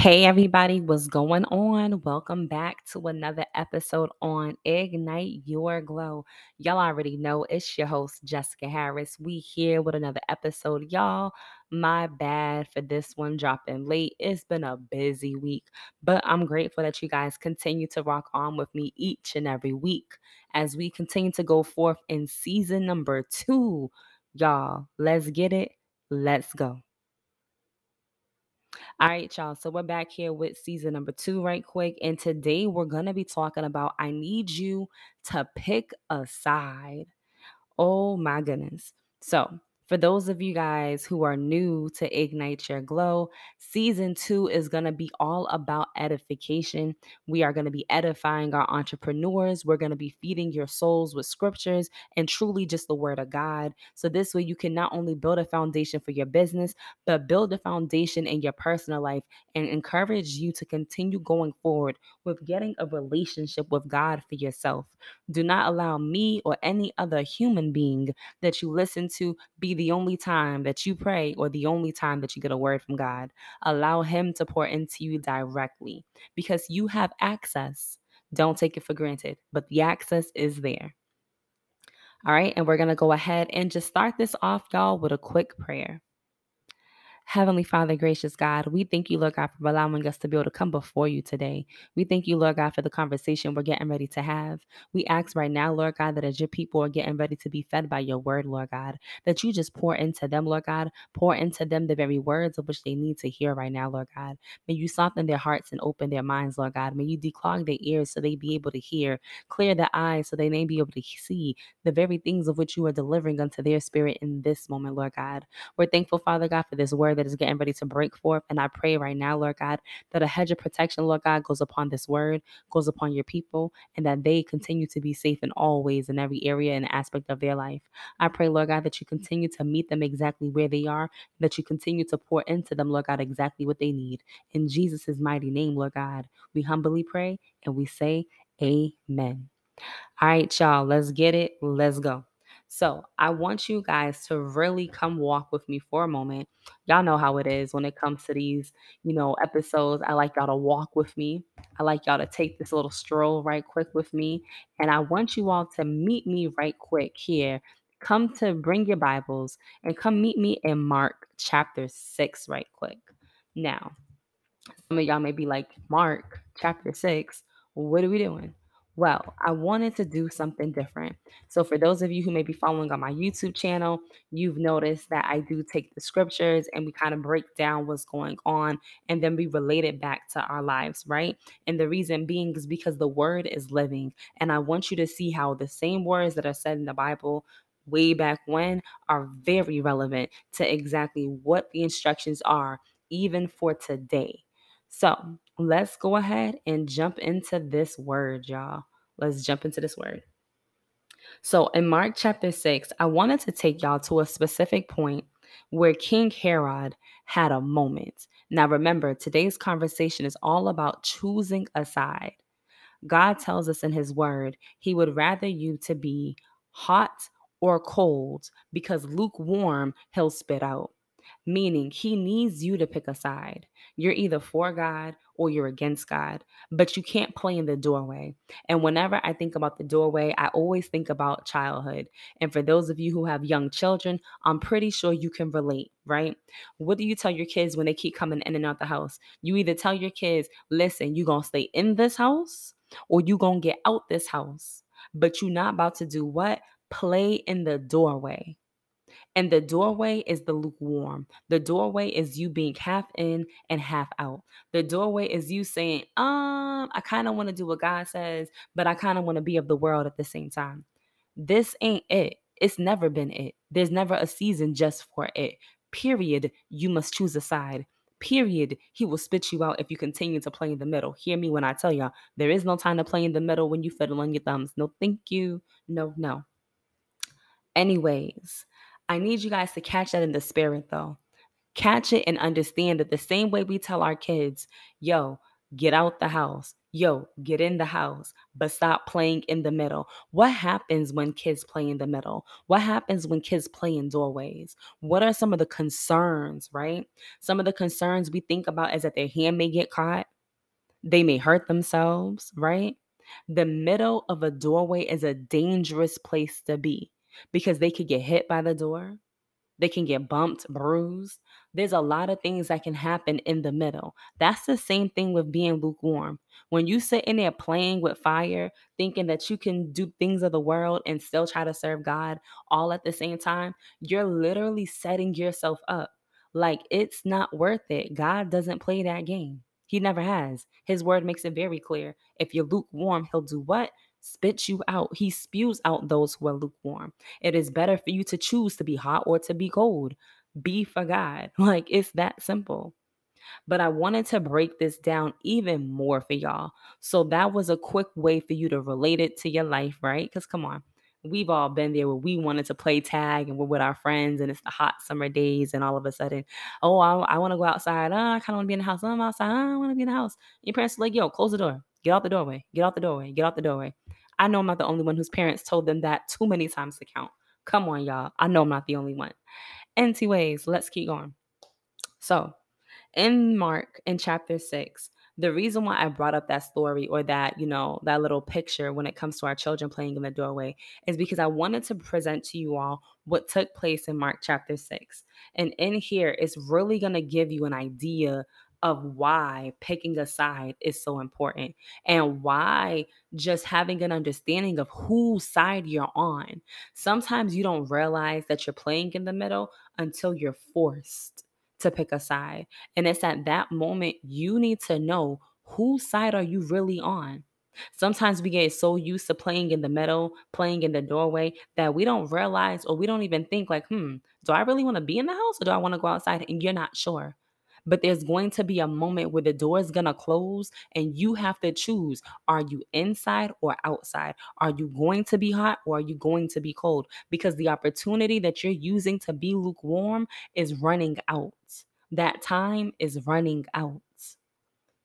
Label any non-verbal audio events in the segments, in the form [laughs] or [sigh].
Hey everybody, what's going on? Welcome back to another episode on Ignite Your Glow. Y'all already know it's your host Jessica Harris. We here with another episode. Y'all, my bad for this one dropping late. It's been a busy week, but I'm grateful that you guys continue to rock on with me each and every week as we continue to go forth in season number 2. Y'all, let's get it. Let's go. All right, y'all. So we're back here with season number two, right quick. And today we're going to be talking about I need you to pick a side. Oh my goodness. So, for those of you guys who are new to Ignite Your Glow, season two is going to be all about edification. We are going to be edifying our entrepreneurs. We're going to be feeding your souls with scriptures and truly just the word of God. So, this way, you can not only build a foundation for your business, but build a foundation in your personal life and encourage you to continue going forward with getting a relationship with God for yourself. Do not allow me or any other human being that you listen to be the only time that you pray or the only time that you get a word from God. Allow Him to pour into you directly because you have access. Don't take it for granted, but the access is there. All right, and we're going to go ahead and just start this off, y'all, with a quick prayer. Heavenly Father, gracious God, we thank you, Lord God, for allowing us to be able to come before you today. We thank you, Lord God, for the conversation we're getting ready to have. We ask right now, Lord God, that as your people are getting ready to be fed by your word, Lord God, that you just pour into them, Lord God, pour into them the very words of which they need to hear right now, Lord God. May you soften their hearts and open their minds, Lord God. May you declog their ears so they be able to hear, clear their eyes so they may be able to see the very things of which you are delivering unto their spirit in this moment, Lord God. We're thankful, Father God, for this word that is getting ready to break forth. And I pray right now, Lord God, that a hedge of protection, Lord God, goes upon this word, goes upon your people, and that they continue to be safe in all ways in every area and aspect of their life. I pray, Lord God, that you continue to meet them exactly where they are, that you continue to pour into them, Lord God, exactly what they need. In Jesus' mighty name, Lord God, we humbly pray and we say, Amen. All right, y'all, let's get it. Let's go. So, I want you guys to really come walk with me for a moment. Y'all know how it is when it comes to these, you know, episodes. I like y'all to walk with me. I like y'all to take this little stroll right quick with me. And I want you all to meet me right quick here. Come to bring your Bibles and come meet me in Mark chapter 6 right quick. Now, some of y'all may be like, Mark chapter 6, what are we doing? Well, I wanted to do something different. So, for those of you who may be following on my YouTube channel, you've noticed that I do take the scriptures and we kind of break down what's going on and then we relate it back to our lives, right? And the reason being is because the word is living. And I want you to see how the same words that are said in the Bible way back when are very relevant to exactly what the instructions are, even for today. So, let's go ahead and jump into this word, y'all. Let's jump into this word. So, in Mark chapter 6, I wanted to take y'all to a specific point where King Herod had a moment. Now, remember, today's conversation is all about choosing a side. God tells us in his word, he would rather you to be hot or cold because lukewarm he'll spit out meaning he needs you to pick a side. You're either for God or you're against God, but you can't play in the doorway. And whenever I think about the doorway, I always think about childhood. And for those of you who have young children, I'm pretty sure you can relate, right? What do you tell your kids when they keep coming in and out the house? You either tell your kids, listen, you're going to stay in this house or you're going to get out this house. But you're not about to do what? Play in the doorway. And the doorway is the lukewarm. The doorway is you being half in and half out. The doorway is you saying, um, I kind of want to do what God says, but I kind of want to be of the world at the same time. This ain't it. It's never been it. There's never a season just for it. Period. You must choose a side. Period. He will spit you out if you continue to play in the middle. Hear me when I tell y'all, there is no time to play in the middle when you fiddle on your thumbs. No, thank you. No, no. Anyways, I need you guys to catch that in the spirit though. Catch it and understand that the same way we tell our kids, yo, get out the house, yo, get in the house, but stop playing in the middle. What happens when kids play in the middle? What happens when kids play in doorways? What are some of the concerns, right? Some of the concerns we think about is that their hand may get caught, they may hurt themselves, right? The middle of a doorway is a dangerous place to be because they could get hit by the door. They can get bumped, bruised. There's a lot of things that can happen in the middle. That's the same thing with being lukewarm. When you sit in there playing with fire, thinking that you can do things of the world and still try to serve God all at the same time, you're literally setting yourself up. Like it's not worth it. God doesn't play that game. He never has. His word makes it very clear. If you're lukewarm, he'll do what? Spit you out. He spews out those who are lukewarm. It is better for you to choose to be hot or to be cold. Be for God. [laughs] Like it's that simple. But I wanted to break this down even more for y'all. So that was a quick way for you to relate it to your life, right? Because come on, we've all been there where we wanted to play tag and we're with our friends and it's the hot summer days and all of a sudden, oh, I, I want to go outside. Oh, I kind of want to be in the house. Oh, I'm outside. Oh, I want to be in the house. Your parents are like, yo, close the door. Get out the doorway. Get out the doorway. Get out the doorway. I know I'm not the only one whose parents told them that too many times to count. Come on, y'all. I know I'm not the only one. Anyways, let's keep going. So, in Mark, in chapter 6, the reason why I brought up that story or that, you know, that little picture when it comes to our children playing in the doorway is because I wanted to present to you all what took place in Mark chapter 6. And in here, it's really going to give you an idea of why picking a side is so important and why just having an understanding of whose side you're on. Sometimes you don't realize that you're playing in the middle until you're forced to pick a side. And it's at that moment you need to know whose side are you really on. Sometimes we get so used to playing in the middle, playing in the doorway, that we don't realize or we don't even think, like, hmm, do I really want to be in the house or do I want to go outside? And you're not sure. But there's going to be a moment where the door is going to close and you have to choose are you inside or outside? Are you going to be hot or are you going to be cold? Because the opportunity that you're using to be lukewarm is running out. That time is running out.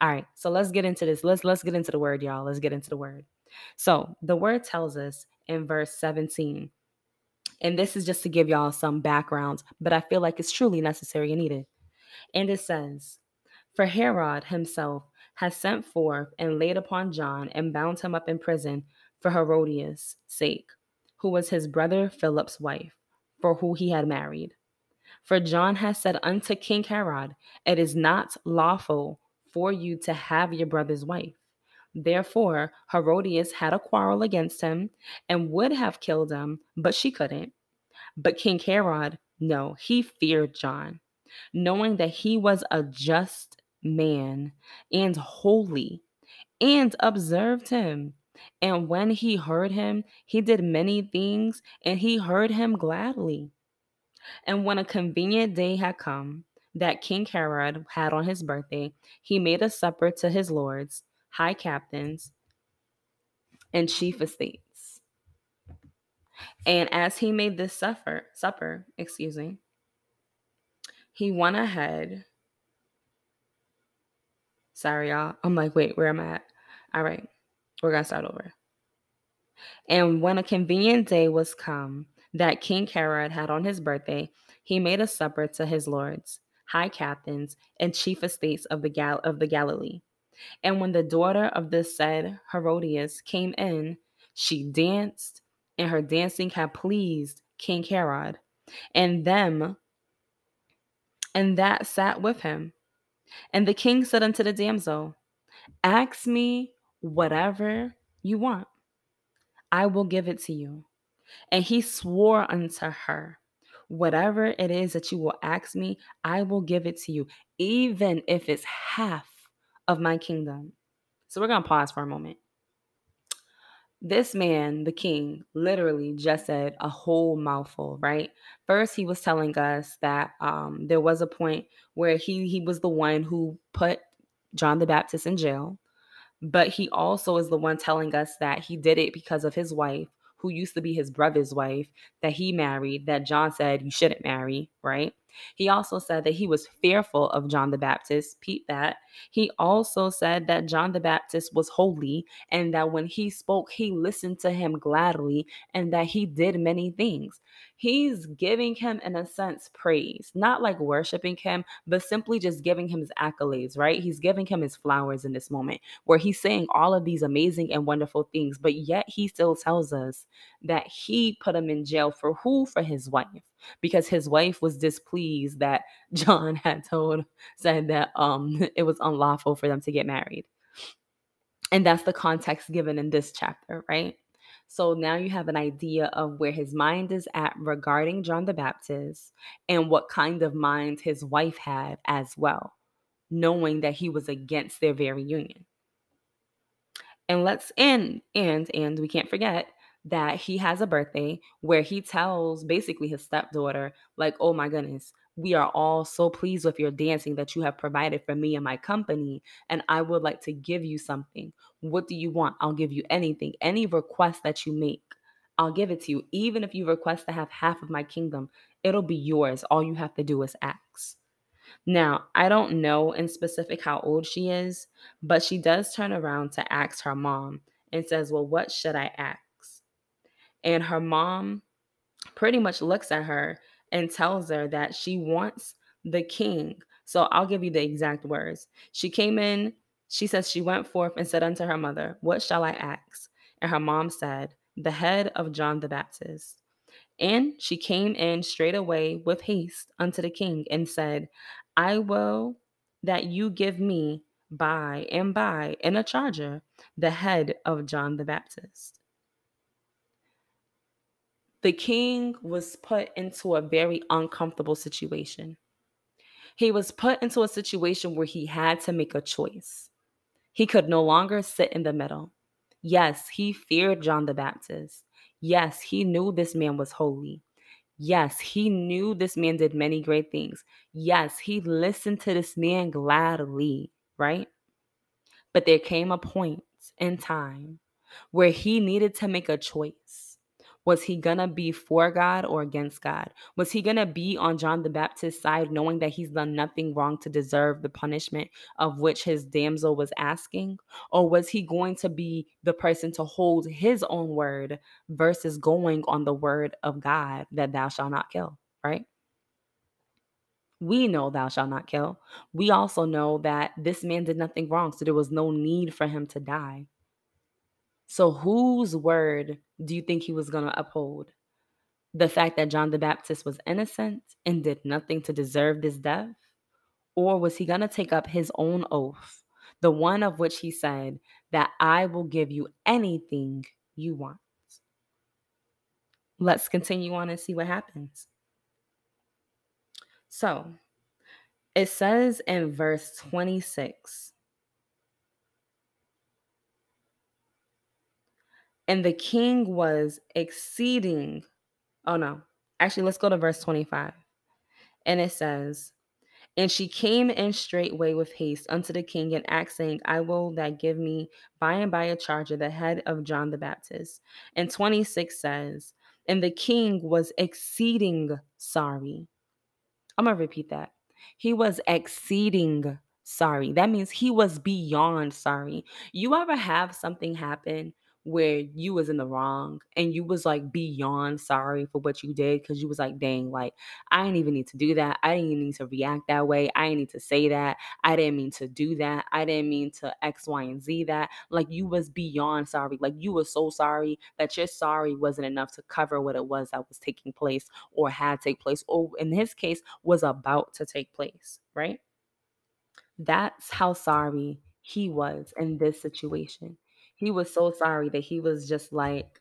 All right, so let's get into this. Let's let's get into the word, y'all. Let's get into the word. So, the word tells us in verse 17. And this is just to give y'all some background, but I feel like it's truly necessary and needed. And it says, For Herod himself has sent forth and laid upon John and bound him up in prison for Herodias' sake, who was his brother Philip's wife, for who he had married. For John has said unto King Herod, It is not lawful for you to have your brother's wife. Therefore, Herodias had a quarrel against him and would have killed him, but she couldn't. But King Herod, no, he feared John knowing that he was a just man and holy, and observed him. And when he heard him, he did many things, and he heard him gladly. And when a convenient day had come, that King Herod had on his birthday, he made a supper to his lords, high captains, and chief estates. And as he made this supper, supper, excuse me, he went ahead. Sorry, y'all. I'm like, wait, where am I at? All right, we're going to start over. And when a convenient day was come that King Herod had on his birthday, he made a supper to his lords, high captains, and chief estates of the Gal- of the Galilee. And when the daughter of the said Herodias came in, she danced, and her dancing had pleased King Herod, and them and that sat with him. And the king said unto the damsel, Ask me whatever you want, I will give it to you. And he swore unto her, Whatever it is that you will ask me, I will give it to you, even if it's half of my kingdom. So we're going to pause for a moment this man, the king, literally just said a whole mouthful, right? First, he was telling us that um, there was a point where he he was the one who put John the Baptist in jail, but he also is the one telling us that he did it because of his wife, who used to be his brother's wife, that he married, that John said you shouldn't marry, right? He also said that he was fearful of John the Baptist. Pete that. He also said that John the Baptist was holy and that when he spoke, he listened to him gladly and that he did many things. He's giving him, in a sense, praise, not like worshiping him, but simply just giving him his accolades, right? He's giving him his flowers in this moment where he's saying all of these amazing and wonderful things, but yet he still tells us that he put him in jail for who? For his wife because his wife was displeased that [laughs] John had told said that um [laughs] it was unlawful for them to get married. And that's the context given in this chapter, right? So now you have an idea of where his mind is at regarding John the Baptist and what kind of mind his wife had as well, knowing that he was against their very union. And let's end and and we can't forget that he has a birthday where he tells basically his stepdaughter, like, oh my goodness, we are all so pleased with your dancing that you have provided for me and my company. And I would like to give you something. What do you want? I'll give you anything. Any request that you make, I'll give it to you. Even if you request to have half of my kingdom, it'll be yours. All you have to do is ask. Now, I don't know in specific how old she is, but she does turn around to ask her mom and says, Well, what should I ask? And her mom pretty much looks at her and tells her that she wants the king. So I'll give you the exact words. She came in, she says, She went forth and said unto her mother, What shall I ask? And her mom said, The head of John the Baptist. And she came in straightway with haste unto the king and said, I will that you give me by and by in a charger the head of John the Baptist the king was put into a very uncomfortable situation. He was put into a situation where he had to make a choice. He could no longer sit in the middle. Yes, he feared John the Baptist. Yes, he knew this man was holy. Yes, he knew this man did many great things. Yes, he listened to this man gladly, right? But there came a point in time where he needed to make a choice. Was he gonna be for God or against God? Was he gonna be on John the Baptist's side, knowing that he's done nothing wrong to deserve the punishment of which his damsel was asking? Or was he going to be the person to hold his own word versus going on the word of God that thou shalt not kill, right? We know thou shalt not kill. We also know that this man did nothing wrong, so there was no need for him to die. So, whose word do you think he was going to uphold? The fact that John the Baptist was innocent and did nothing to deserve this death? Or was he going to take up his own oath, the one of which he said, that I will give you anything you want? Let's continue on and see what happens. So, it says in verse 26 And the king was exceeding. Oh no. Actually, let's go to verse 25. And it says, And she came in straightway with haste unto the king and asked, saying, I will that give me by and by a charger, the head of John the Baptist. And 26 says, And the king was exceeding sorry. I'm going to repeat that. He was exceeding sorry. That means he was beyond sorry. You ever have something happen where you was in the wrong and you was like beyond sorry for what you did because you was like dang like i didn't even need to do that. I didn't even need to react that way. I didn't need to say that. I didn't mean to do that. I didn't mean to x y and z that. Like you was beyond sorry. Like you were so sorry that your sorry wasn't enough to cover what it was that was taking place or had take place or in his case was about to take place right? That's how sorry he was in this situation he was so sorry that he was just like,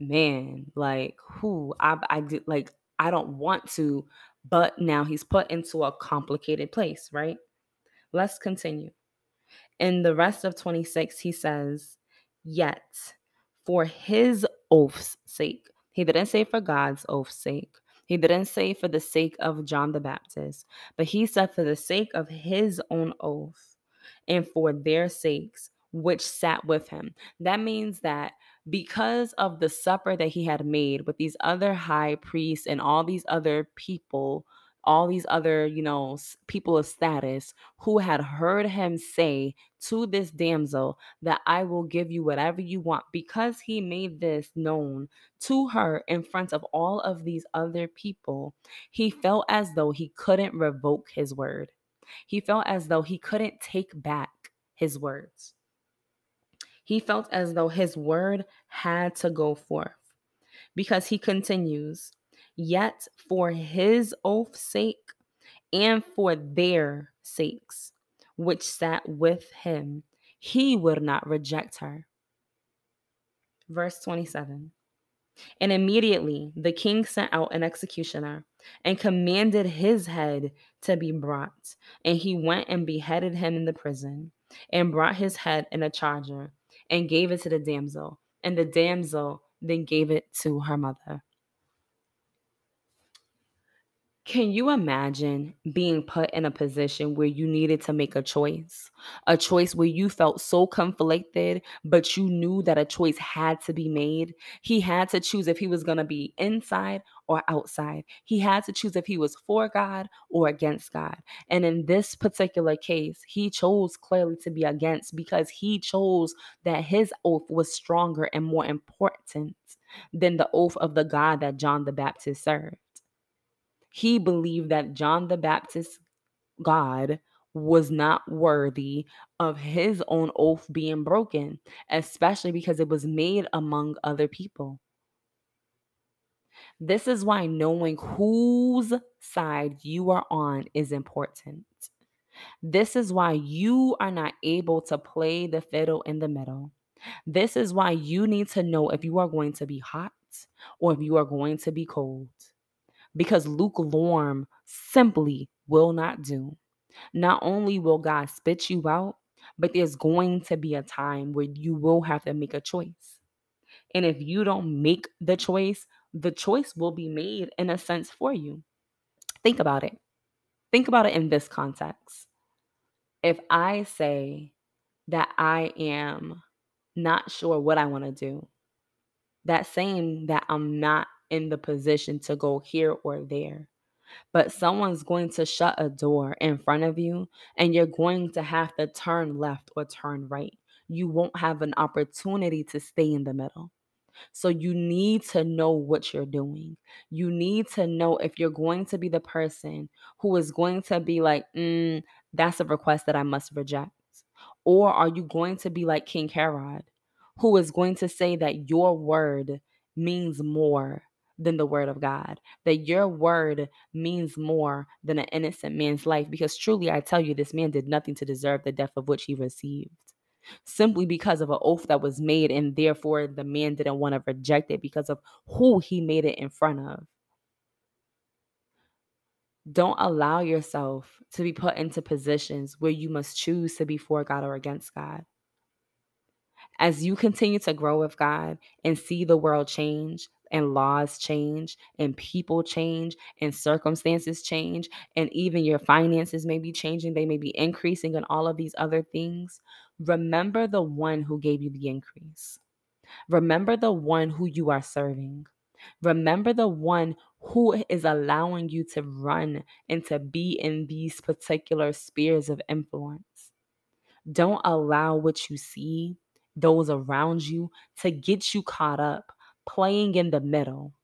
man, like who I I did like I don't want to, but now he's put into a complicated place, right? Let's continue. In the rest of 26, he says, Yet for his oath's sake, he didn't say for God's oath's sake. He didn't say for the sake of John the Baptist, but he said for the sake of his own oath and for their sakes, which sat with him. That means that because of the supper that he had made with these other high priests and all these other people, all these other, you know, people of status who had heard him say to this damsel that I will give you whatever you want because he made this known to her in front of all of these other people, he felt as though he couldn't revoke his word. He felt as though he couldn't take back his words. He felt as though his word had to go forth because he continues, Yet for his oath's sake and for their sakes, which sat with him, he would not reject her. Verse 27 And immediately the king sent out an executioner and commanded his head to be brought. And he went and beheaded him in the prison and brought his head in a charger and gave it to the damsel. And the damsel then gave it to her mother. Can you imagine being put in a position where you needed to make a choice? A choice where you felt so conflicted, but you knew that a choice had to be made. He had to choose if he was going to be inside or outside. He had to choose if he was for God or against God. And in this particular case, he chose clearly to be against because he chose that his oath was stronger and more important than the oath of the God that John the Baptist served he believed that John the Baptist God was not worthy of his own oath being broken, especially because it was made among other people. This is why knowing whose side you are on is important. This is why you are not able to play the fiddle in the middle. This is why you need to know if you are going to be hot or if you are going to be cold because lukewarm simply will not do. Not only will God spit you out, but there's going to be a time where you will have to make a choice. And if you don't make the choice, the choice will be made in a sense for you. Think about it. Think about it in this context. If I say that I am not sure what I want to do, that's saying that I'm not in the position to go here or there. But someone's going to shut a door in front of you, and you're going to have to turn left or turn right. You won't have an opportunity to stay in the middle. So you need to know what you're doing. You need to know if you're going to be the person who is going to be like, mm, that's a request that I must reject. Or are you going to be like King Herod, who is going to say that your word means more than the word of God, that your word means more than an innocent man's life. Because truly, I tell you, this man did nothing to deserve the death of which he received. Simply because of an oath that was made, and therefore the man didn't want to reject it because of who he made it in front of. Don't allow yourself to be put into positions where you must choose to be for God or against God as you continue to grow with God and see the world change and laws change and people change and circumstances change and even your finances may be changing, they may be increasing and all of these other things, remember the one who gave you the increase. Remember the one who you are serving. Remember the one who is allowing you to run and to be in these particular spheres of influence. Don't allow what you see those around you to get you caught up playing in the middle.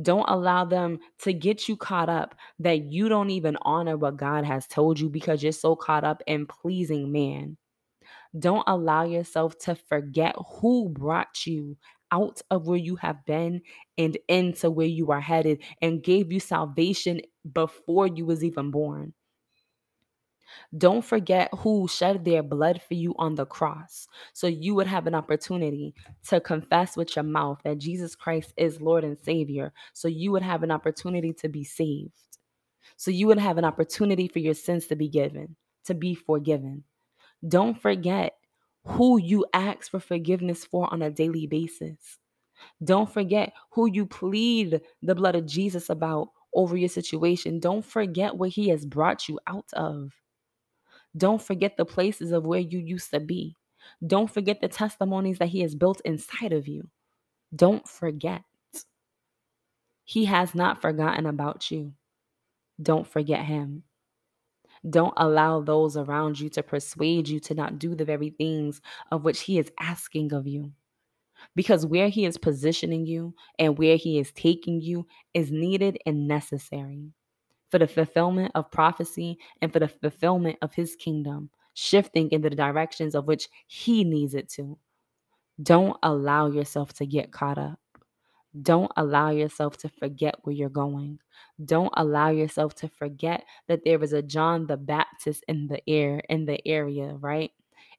Don't allow them to get you caught up that you don't even honor what God has told you because you're so caught up in pleasing man. Don't allow yourself to forget who brought you out of where you have been and into where you are headed and gave you salvation before you was even born. Don't forget who shed their blood for you on the cross. So you would have an opportunity to confess with your mouth that Jesus Christ is Lord and Savior. So you would have an opportunity to be saved. So you would have an opportunity for your sins to be given, to be forgiven. Don't forget who you ask for forgiveness for on a daily basis. Don't forget who you plead the blood of Jesus about over your situation. Don't forget what he has brought you out of. Don't forget the places of where you used to be. Don't forget the testimonies that He has built inside of you. Don't forget. He has not forgotten about you. don't forget Him. Don't allow those around you to persuade you to not do the very things of which He is asking of you. Because where He is positioning you and where He is taking you is needed and necessary for the fulfillment of prophecy and for the fulfillment of His kingdom, shifting in the directions of which He needs it to. Don't allow yourself to get caught up. Don't allow yourself to forget where you're going. Don't allow yourself to forget that there is a John the Baptist in the air in the area, right?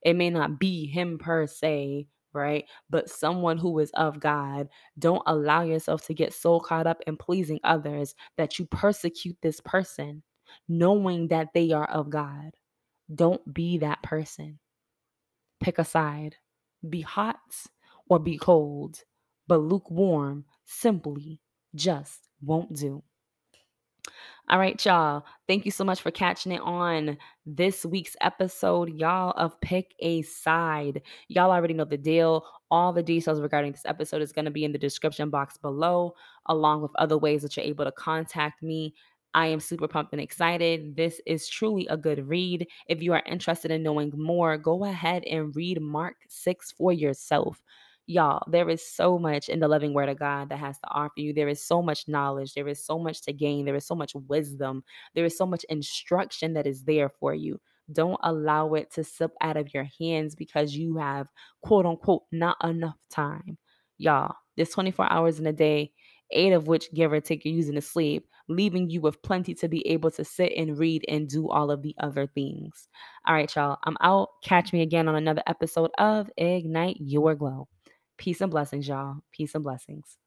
It may not be him per se, right? But someone who is of God. Don't allow yourself to get so caught up in pleasing others that you persecute this person knowing that they are of God. Don't be that person. Pick a side. Be hot or be cold but lukewarm simply just won't do. All right, y'all. Thank you so much for catching it on this week's episode, y'all, of Pick a Side. Y'all already know the deal. All the details regarding this episode is going to be in the description box below, along with other ways that you're able to contact me. I am super pumped and excited. This is truly a good read. If you are interested in knowing more, go ahead and read Mark 6 for yourself y'all, there is so much in the loving word of God that has to offer you. There is so much knowledge. There is so much to gain. There is so much wisdom. There is so much instruction that is there for you. Don't allow it to slip out of your hands because you have, quote unquote, not enough time. Y'all, there's 24 hours in a day, eight of which, give or take, you're using to sleep, leaving you with plenty to be able to sit and read and do all of the other things. All right, y'all, I'm out. Catch me again on another episode of Ignite Your Glow. Peace and blessings, y'all. Peace and blessings.